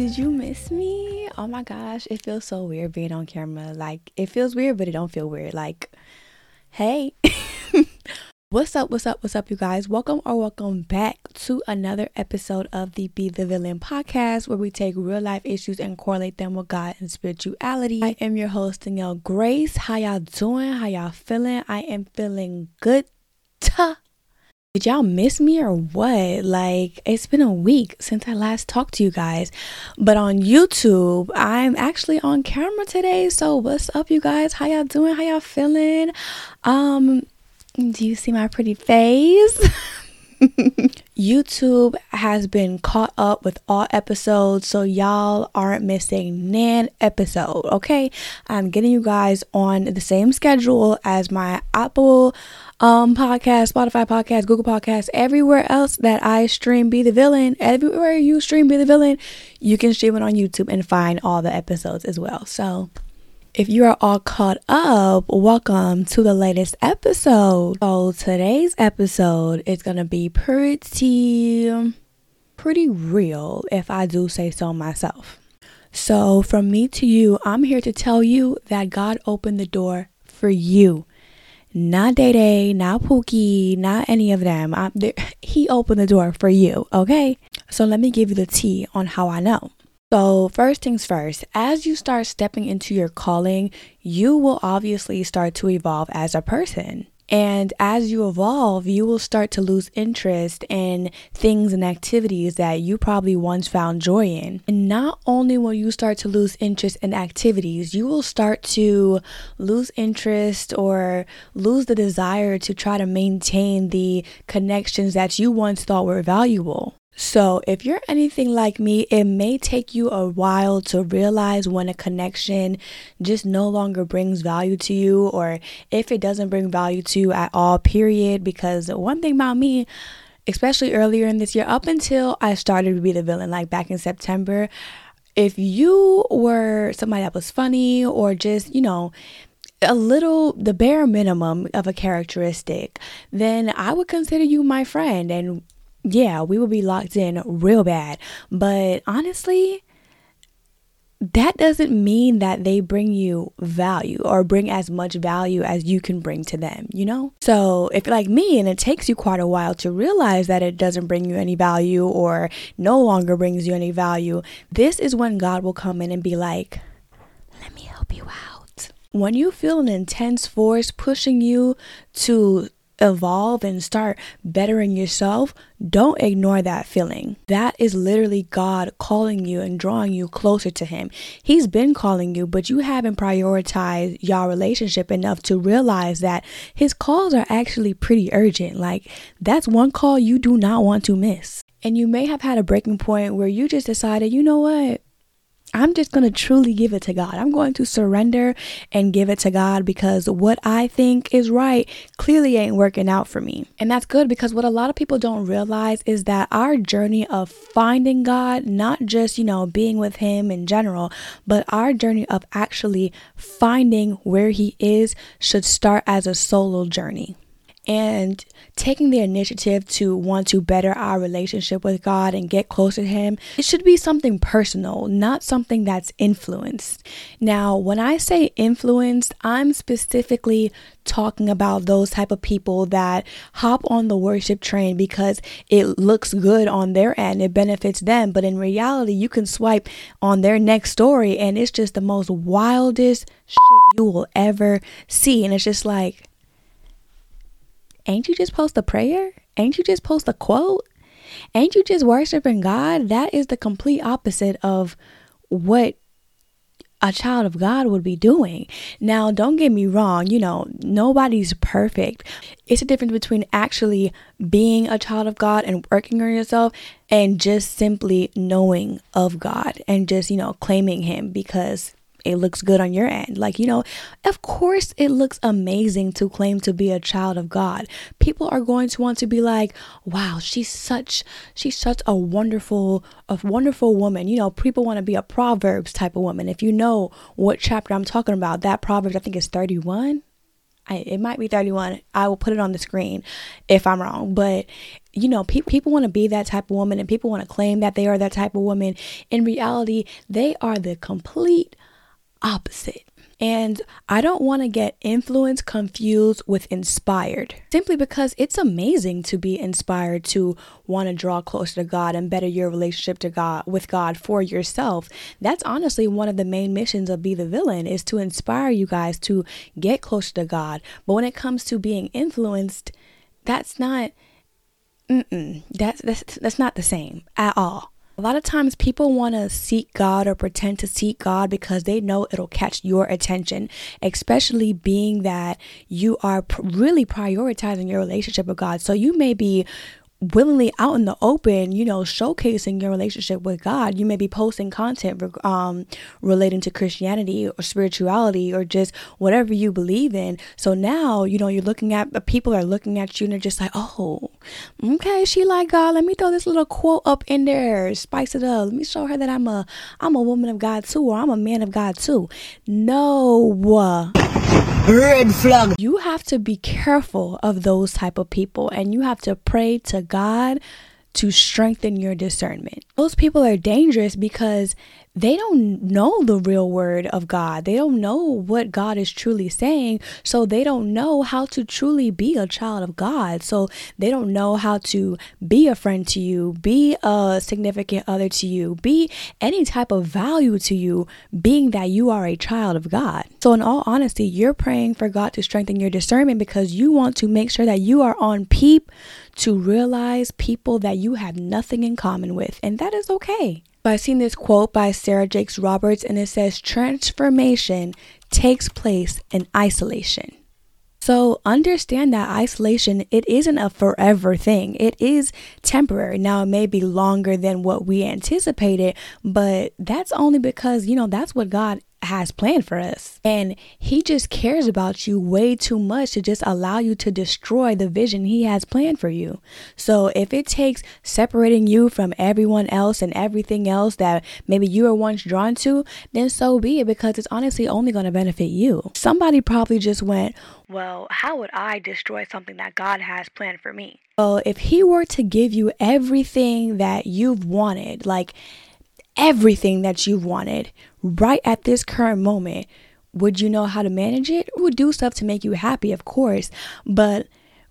did you miss me? Oh my gosh, it feels so weird being on camera. Like it feels weird, but it don't feel weird. Like, hey. what's up, what's up, what's up, you guys? Welcome or welcome back to another episode of the Be the Villain podcast where we take real life issues and correlate them with God and spirituality. I am your host, Danielle Grace. How y'all doing? How y'all feeling? I am feeling good. Did y'all miss me or what? Like, it's been a week since I last talked to you guys. But on YouTube, I'm actually on camera today. So, what's up, you guys? How y'all doing? How y'all feeling? Um, do you see my pretty face? YouTube has been caught up with all episodes, so y'all aren't missing nan episode. Okay, I'm getting you guys on the same schedule as my Apple um podcast, Spotify podcast, Google podcast, everywhere else that I stream Be the Villain. Everywhere you stream Be the Villain, you can stream it on YouTube and find all the episodes as well. So if you are all caught up, welcome to the latest episode. So today's episode is gonna be pretty pretty real if I do say so myself. So from me to you, I'm here to tell you that God opened the door for you. Not Day Day, not Pookie, not any of them. He opened the door for you, okay? So let me give you the tea on how I know. So, first things first, as you start stepping into your calling, you will obviously start to evolve as a person. And as you evolve, you will start to lose interest in things and activities that you probably once found joy in. And not only will you start to lose interest in activities, you will start to lose interest or lose the desire to try to maintain the connections that you once thought were valuable. So, if you're anything like me, it may take you a while to realize when a connection just no longer brings value to you, or if it doesn't bring value to you at all, period. Because one thing about me, especially earlier in this year, up until I started to be the villain, like back in September, if you were somebody that was funny or just, you know, a little the bare minimum of a characteristic then i would consider you my friend and yeah, we will be locked in real bad. But honestly, that doesn't mean that they bring you value or bring as much value as you can bring to them, you know? So, if like me and it takes you quite a while to realize that it doesn't bring you any value or no longer brings you any value, this is when God will come in and be like, let me help you out. When you feel an intense force pushing you to evolve and start bettering yourself, don't ignore that feeling. That is literally God calling you and drawing you closer to Him. He's been calling you, but you haven't prioritized your relationship enough to realize that His calls are actually pretty urgent. Like, that's one call you do not want to miss. And you may have had a breaking point where you just decided, you know what? I'm just going to truly give it to God. I'm going to surrender and give it to God because what I think is right clearly ain't working out for me. And that's good because what a lot of people don't realize is that our journey of finding God, not just, you know, being with Him in general, but our journey of actually finding where He is should start as a solo journey and taking the initiative to want to better our relationship with God and get closer to Him, it should be something personal, not something that's influenced. Now, when I say influenced, I'm specifically talking about those type of people that hop on the worship train because it looks good on their end, it benefits them, but in reality, you can swipe on their next story and it's just the most wildest shit you will ever see. And it's just like, ain't you just post a prayer? Ain't you just post a quote? Ain't you just worshiping God? That is the complete opposite of what a child of God would be doing. Now, don't get me wrong, you know, nobody's perfect. It's a difference between actually being a child of God and working on yourself and just simply knowing of God and just, you know, claiming Him because it looks good on your end. Like, you know, of course it looks amazing to claim to be a child of God. People are going to want to be like, wow, she's such she's such a wonderful a wonderful woman. You know, people want to be a Proverbs type of woman. If you know what chapter I'm talking about, that Proverbs I think is 31. I, it might be 31. I will put it on the screen if I'm wrong. But, you know, pe- people want to be that type of woman and people want to claim that they are that type of woman. In reality, they are the complete opposite. And I don't want to get influence confused with inspired, simply because it's amazing to be inspired to want to draw closer to God and better your relationship to God with God for yourself. That's honestly one of the main missions of Be the Villain is to inspire you guys to get closer to God. But when it comes to being influenced, that's not that's that's that's not the same at all. A lot of times people want to seek God or pretend to seek God because they know it'll catch your attention, especially being that you are pr- really prioritizing your relationship with God. So you may be willingly out in the open, you know, showcasing your relationship with God. You may be posting content um, relating to Christianity or spirituality or just whatever you believe in. So now, you know, you're looking at uh, people are looking at you and they're just like, oh, okay, she like God. Let me throw this little quote up in there, spice it up. Let me show her that I'm a I'm a woman of God too, or I'm a man of God too. No. Red flag. You have to be careful of those type of people and you have to pray to God to strengthen your discernment. Those people are dangerous because they don't know the real word of God. They don't know what God is truly saying. So they don't know how to truly be a child of God. So they don't know how to be a friend to you, be a significant other to you, be any type of value to you, being that you are a child of God. So, in all honesty, you're praying for God to strengthen your discernment because you want to make sure that you are on peep to realize people that you have nothing in common with. And that is okay. But I've seen this quote by Sarah Jakes Roberts, and it says, Transformation takes place in isolation. So understand that isolation, it isn't a forever thing. It is temporary. Now, it may be longer than what we anticipated, but that's only because, you know, that's what God has planned for us. And he just cares about you way too much to just allow you to destroy the vision he has planned for you. So if it takes separating you from everyone else and everything else that maybe you were once drawn to, then so be it because it's honestly only going to benefit you. Somebody probably just went, well, how would I destroy something that God has planned for me? Well, if he were to give you everything that you've wanted, like everything that you wanted right at this current moment, would you know how to manage it? Would do stuff to make you happy, of course, but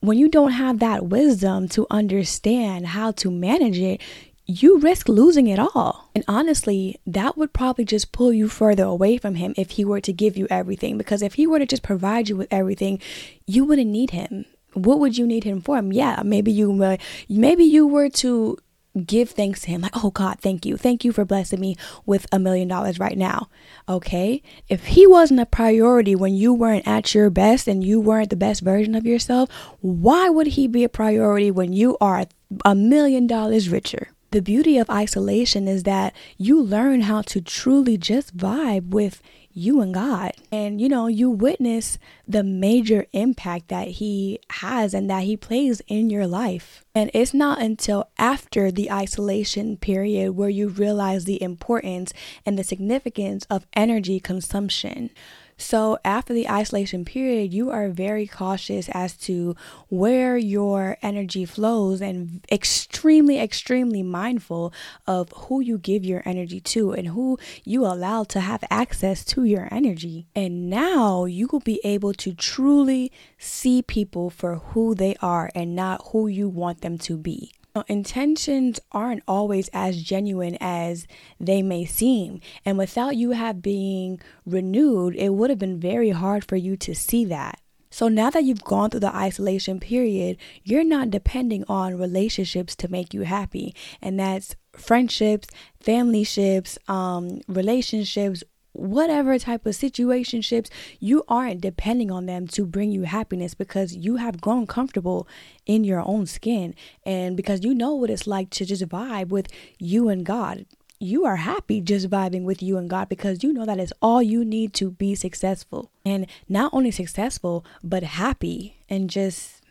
when you don't have that wisdom to understand how to manage it, you risk losing it all. And honestly, that would probably just pull you further away from him if he were to give you everything. Because if he were to just provide you with everything, you wouldn't need him. What would you need him for? Yeah, maybe you uh, maybe you were to give thanks to him like oh god thank you. Thank you for blessing me with a million dollars right now. Okay? If he wasn't a priority when you weren't at your best and you weren't the best version of yourself why would he be a priority when you are a million dollars richer? The beauty of isolation is that you learn how to truly just vibe with you and God. And you know, you witness the major impact that He has and that He plays in your life. And it's not until after the isolation period where you realize the importance and the significance of energy consumption. So, after the isolation period, you are very cautious as to where your energy flows and extremely, extremely mindful of who you give your energy to and who you allow to have access to your energy. And now you will be able to truly see people for who they are and not who you want them to be. Intentions aren't always as genuine as they may seem. And without you have being renewed, it would have been very hard for you to see that. So now that you've gone through the isolation period, you're not depending on relationships to make you happy. And that's friendships, family ships, um, relationships, whatever type of situationships, you aren't depending on them to bring you happiness because you have grown comfortable in your own skin and because you know what it's like to just vibe with you and God. You are happy just vibing with you and God because you know that is all you need to be successful. And not only successful, but happy and just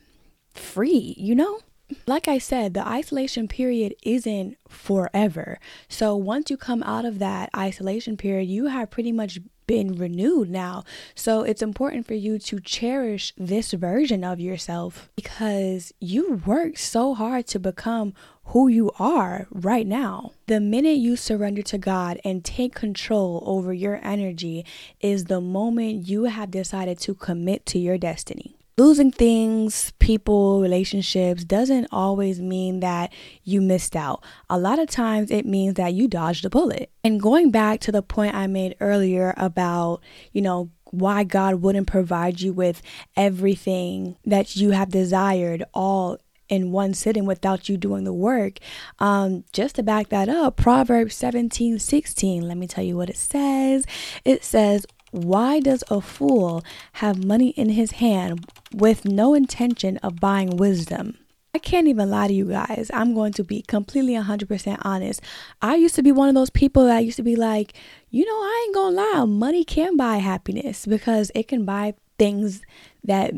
free, you know? Like I said, the isolation period isn't forever. So once you come out of that isolation period, you have pretty much been renewed now. So it's important for you to cherish this version of yourself because you worked so hard to become who you are right now. The minute you surrender to God and take control over your energy is the moment you have decided to commit to your destiny losing things, people, relationships doesn't always mean that you missed out. A lot of times it means that you dodged a bullet. And going back to the point I made earlier about, you know, why God wouldn't provide you with everything that you have desired all in one sitting without you doing the work. Um, just to back that up, Proverbs 17 16, let me tell you what it says. It says, why does a fool have money in his hand with no intention of buying wisdom? I can't even lie to you guys. I'm going to be completely 100% honest. I used to be one of those people that used to be like, you know, I ain't gonna lie, money can buy happiness because it can buy things that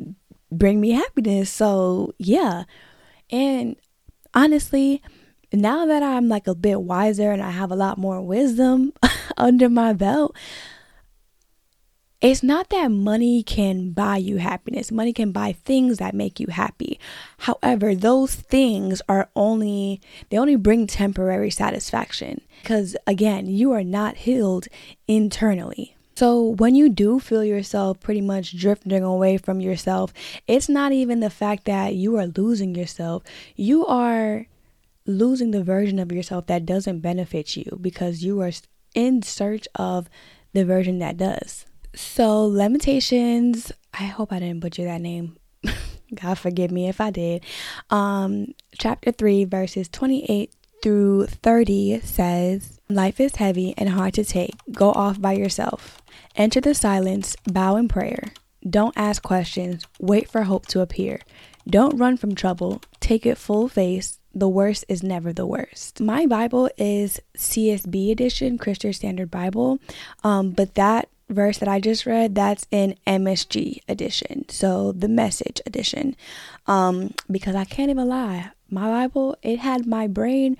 bring me happiness. So, yeah. And honestly, now that I'm like a bit wiser and I have a lot more wisdom under my belt, it's not that money can buy you happiness. Money can buy things that make you happy. However, those things are only, they only bring temporary satisfaction because, again, you are not healed internally. So, when you do feel yourself pretty much drifting away from yourself, it's not even the fact that you are losing yourself. You are losing the version of yourself that doesn't benefit you because you are in search of the version that does. So, Lamentations, I hope I didn't butcher that name. God forgive me if I did. Um, chapter 3, verses 28 through 30 says, Life is heavy and hard to take. Go off by yourself. Enter the silence, bow in prayer. Don't ask questions, wait for hope to appear. Don't run from trouble, take it full face. The worst is never the worst. My Bible is CSB edition, Christian Standard Bible, um, but that verse that I just read, that's in MSG edition. So the message edition. Um, because I can't even lie, my Bible, it had my brain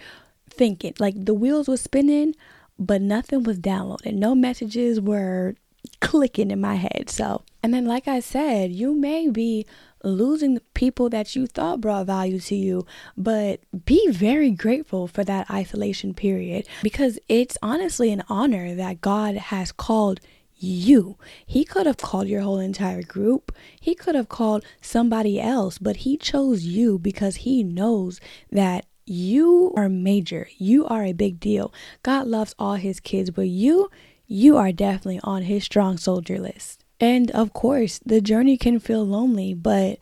thinking. Like the wheels were spinning, but nothing was downloaded. No messages were clicking in my head. So, and then like I said, you may be losing people that you thought brought value to you, but be very grateful for that isolation period because it's honestly an honor that God has called you. He could have called your whole entire group. He could have called somebody else, but he chose you because he knows that you are major. You are a big deal. God loves all his kids, but you, you are definitely on his strong soldier list. And of course, the journey can feel lonely, but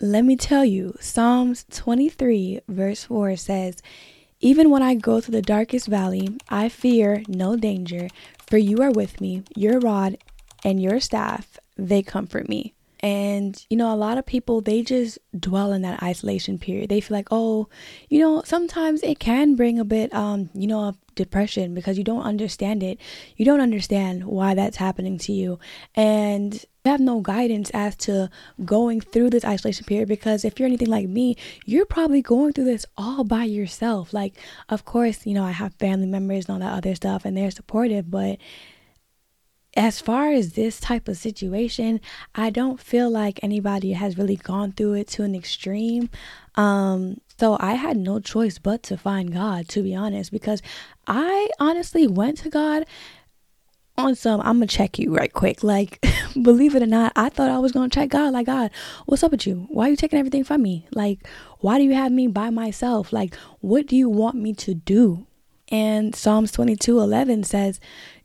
let me tell you, Psalms 23, verse 4 says, Even when I go through the darkest valley, I fear no danger, for you are with me, your rod and your staff, they comfort me. And, you know, a lot of people, they just dwell in that isolation period. They feel like, oh, you know, sometimes it can bring a bit, um, you know, of depression because you don't understand it. You don't understand why that's happening to you. And you have no guidance as to going through this isolation period because if you're anything like me, you're probably going through this all by yourself. Like, of course, you know, I have family members and all that other stuff and they're supportive, but as far as this type of situation, I don't feel like anybody has really gone through it to an extreme. Um, so I had no choice but to find God, to be honest, because I honestly went to God on some I'm gonna check you right quick. Like, believe it or not, I thought I was gonna check God. Like, God, what's up with you? Why are you taking everything from me? Like, why do you have me by myself? Like, what do you want me to do? And Psalms 22 11 says,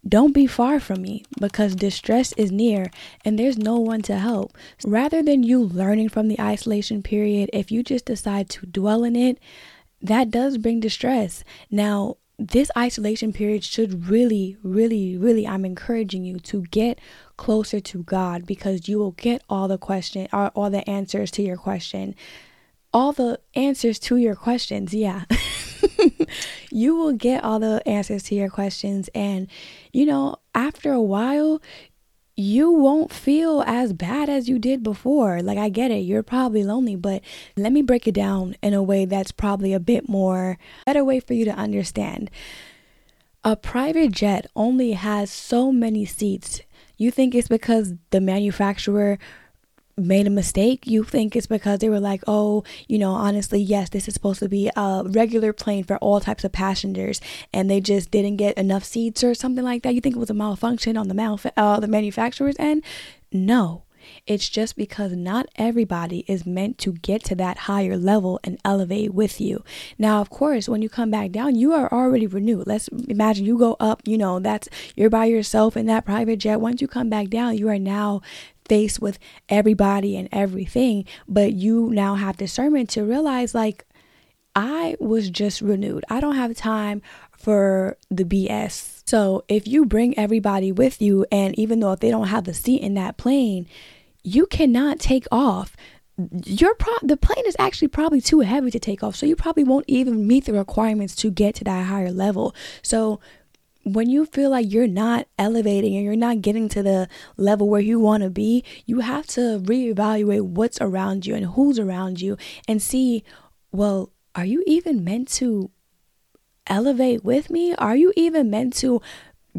Don't be far from me, because distress is near and there's no one to help. Rather than you learning from the isolation period, if you just decide to dwell in it, that does bring distress. Now, this isolation period should really, really, really, I'm encouraging you to get closer to God because you will get all the question or all the answers to your question. All the answers to your questions, yeah. you will get all the answers to your questions. And, you know, after a while, you won't feel as bad as you did before. Like, I get it, you're probably lonely, but let me break it down in a way that's probably a bit more better way for you to understand. A private jet only has so many seats You think it's because the manufacturer made a mistake. You think it's because they were like, oh, you know, honestly, yes, this is supposed to be a regular plane for all types of passengers, and they just didn't get enough seats or something like that. You think it was a malfunction on the malf- uh, the manufacturer's end? No. It's just because not everybody is meant to get to that higher level and elevate with you. Now, of course, when you come back down, you are already renewed. Let's imagine you go up, you know, that's you're by yourself in that private jet. Once you come back down, you are now faced with everybody and everything, but you now have discernment to realize like I was just renewed. I don't have time for the BS. So if you bring everybody with you, and even though if they don't have the seat in that plane, you cannot take off. Your pro- the plane is actually probably too heavy to take off, so you probably won't even meet the requirements to get to that higher level. So when you feel like you're not elevating and you're not getting to the level where you want to be, you have to reevaluate what's around you and who's around you and see, well, are you even meant to elevate with me? Are you even meant to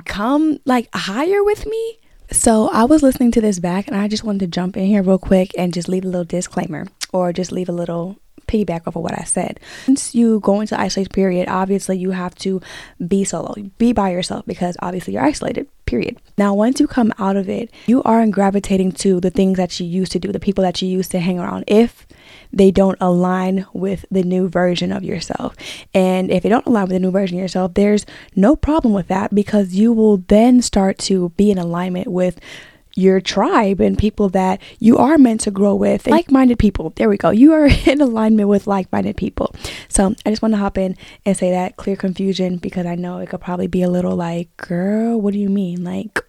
come like higher with me? So I was listening to this back and I just wanted to jump in here real quick and just leave a little disclaimer or just leave a little piggyback off of what I said. Once you go into isolation period, obviously you have to be solo, be by yourself because obviously you're isolated. Period. Now, once you come out of it, you aren't gravitating to the things that you used to do, the people that you used to hang around. If they don't align with the new version of yourself. And if they don't align with the new version of yourself, there's no problem with that because you will then start to be in alignment with your tribe and people that you are meant to grow with like-minded people. There we go. You are in alignment with like-minded people. So i just want to hop in and say that clear confusion because i know it could probably be a little like girl what do you mean? Like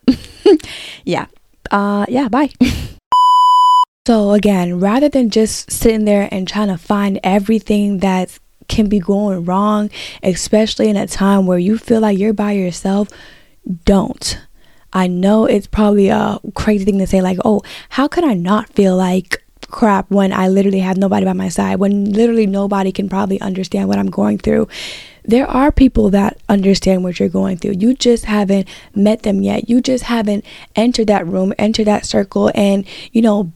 yeah. Uh yeah bye. So again rather than just sitting there and trying to find everything that can be going wrong especially in a time where you feel like you're by yourself don't I know it's probably a crazy thing to say, like, oh, how could I not feel like crap when I literally have nobody by my side, when literally nobody can probably understand what I'm going through? There are people that understand what you're going through. You just haven't met them yet. You just haven't entered that room, entered that circle, and, you know,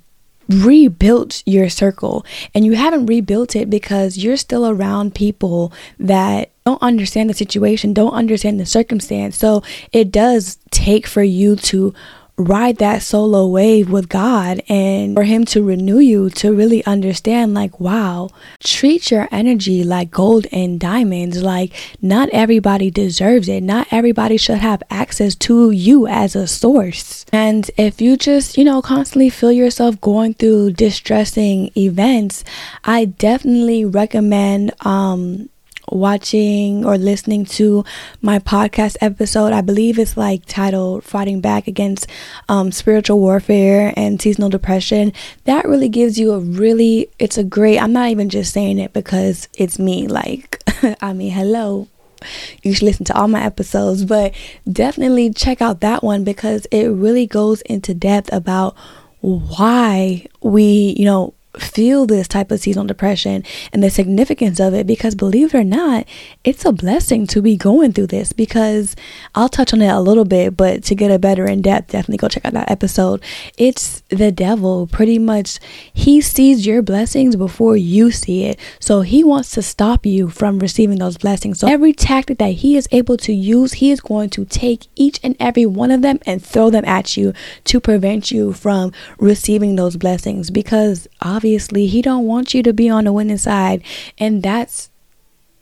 rebuilt your circle and you haven't rebuilt it because you're still around people that don't understand the situation, don't understand the circumstance. So it does take for you to ride that solo wave with God and for Him to renew you to really understand, like, wow, treat your energy like gold and diamonds. Like, not everybody deserves it. Not everybody should have access to you as a source. And if you just, you know, constantly feel yourself going through distressing events, I definitely recommend, um, watching or listening to my podcast episode. I believe it's like titled Fighting Back Against um, Spiritual Warfare and Seasonal Depression. That really gives you a really, it's a great, I'm not even just saying it because it's me. Like, I mean, hello. You should listen to all my episodes, but definitely check out that one because it really goes into depth about why we, you know, feel this type of seasonal depression and the significance of it because believe it or not it's a blessing to be going through this because I'll touch on it a little bit but to get a better in depth definitely go check out that episode. It's the devil. Pretty much he sees your blessings before you see it. So he wants to stop you from receiving those blessings. So every tactic that he is able to use he is going to take each and every one of them and throw them at you to prevent you from receiving those blessings because obviously obviously he don't want you to be on the winning side and that's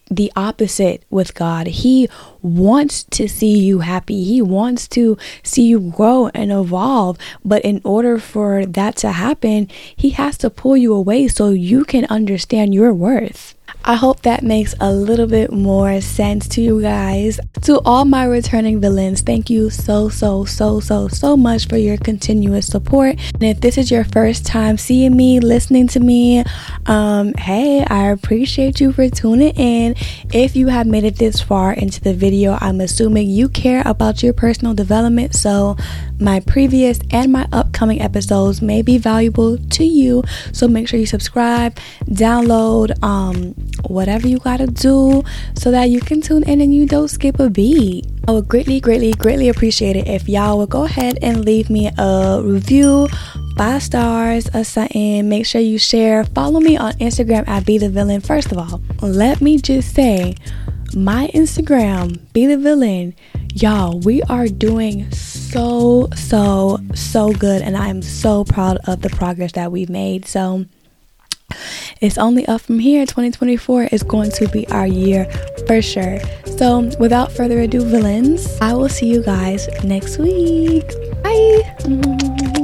the opposite with God. He wants to see you happy. He wants to see you grow and evolve. But in order for that to happen, He has to pull you away so you can understand your worth. I hope that makes a little bit more sense to you guys. To all my returning villains, thank you so, so, so, so, so much for your continuous support. And if this is your first time seeing me, listening to me, um, hey, I appreciate you for tuning in. If you have made it this far into the video, I'm assuming you care about your personal development. So, my previous and my upcoming episodes may be valuable to you. So make sure you subscribe, download, um, whatever you gotta do so that you can tune in and you don't skip a beat. I would greatly, greatly, greatly appreciate it if y'all would go ahead and leave me a review five stars or something. Make sure you share. Follow me on Instagram at Be the Villain. First of all, let me just say my Instagram, Be the Villain. Y'all, we are doing so, so, so good, and I'm so proud of the progress that we've made. So, it's only up from here. 2024 is going to be our year for sure. So, without further ado, villains, I will see you guys next week. Bye.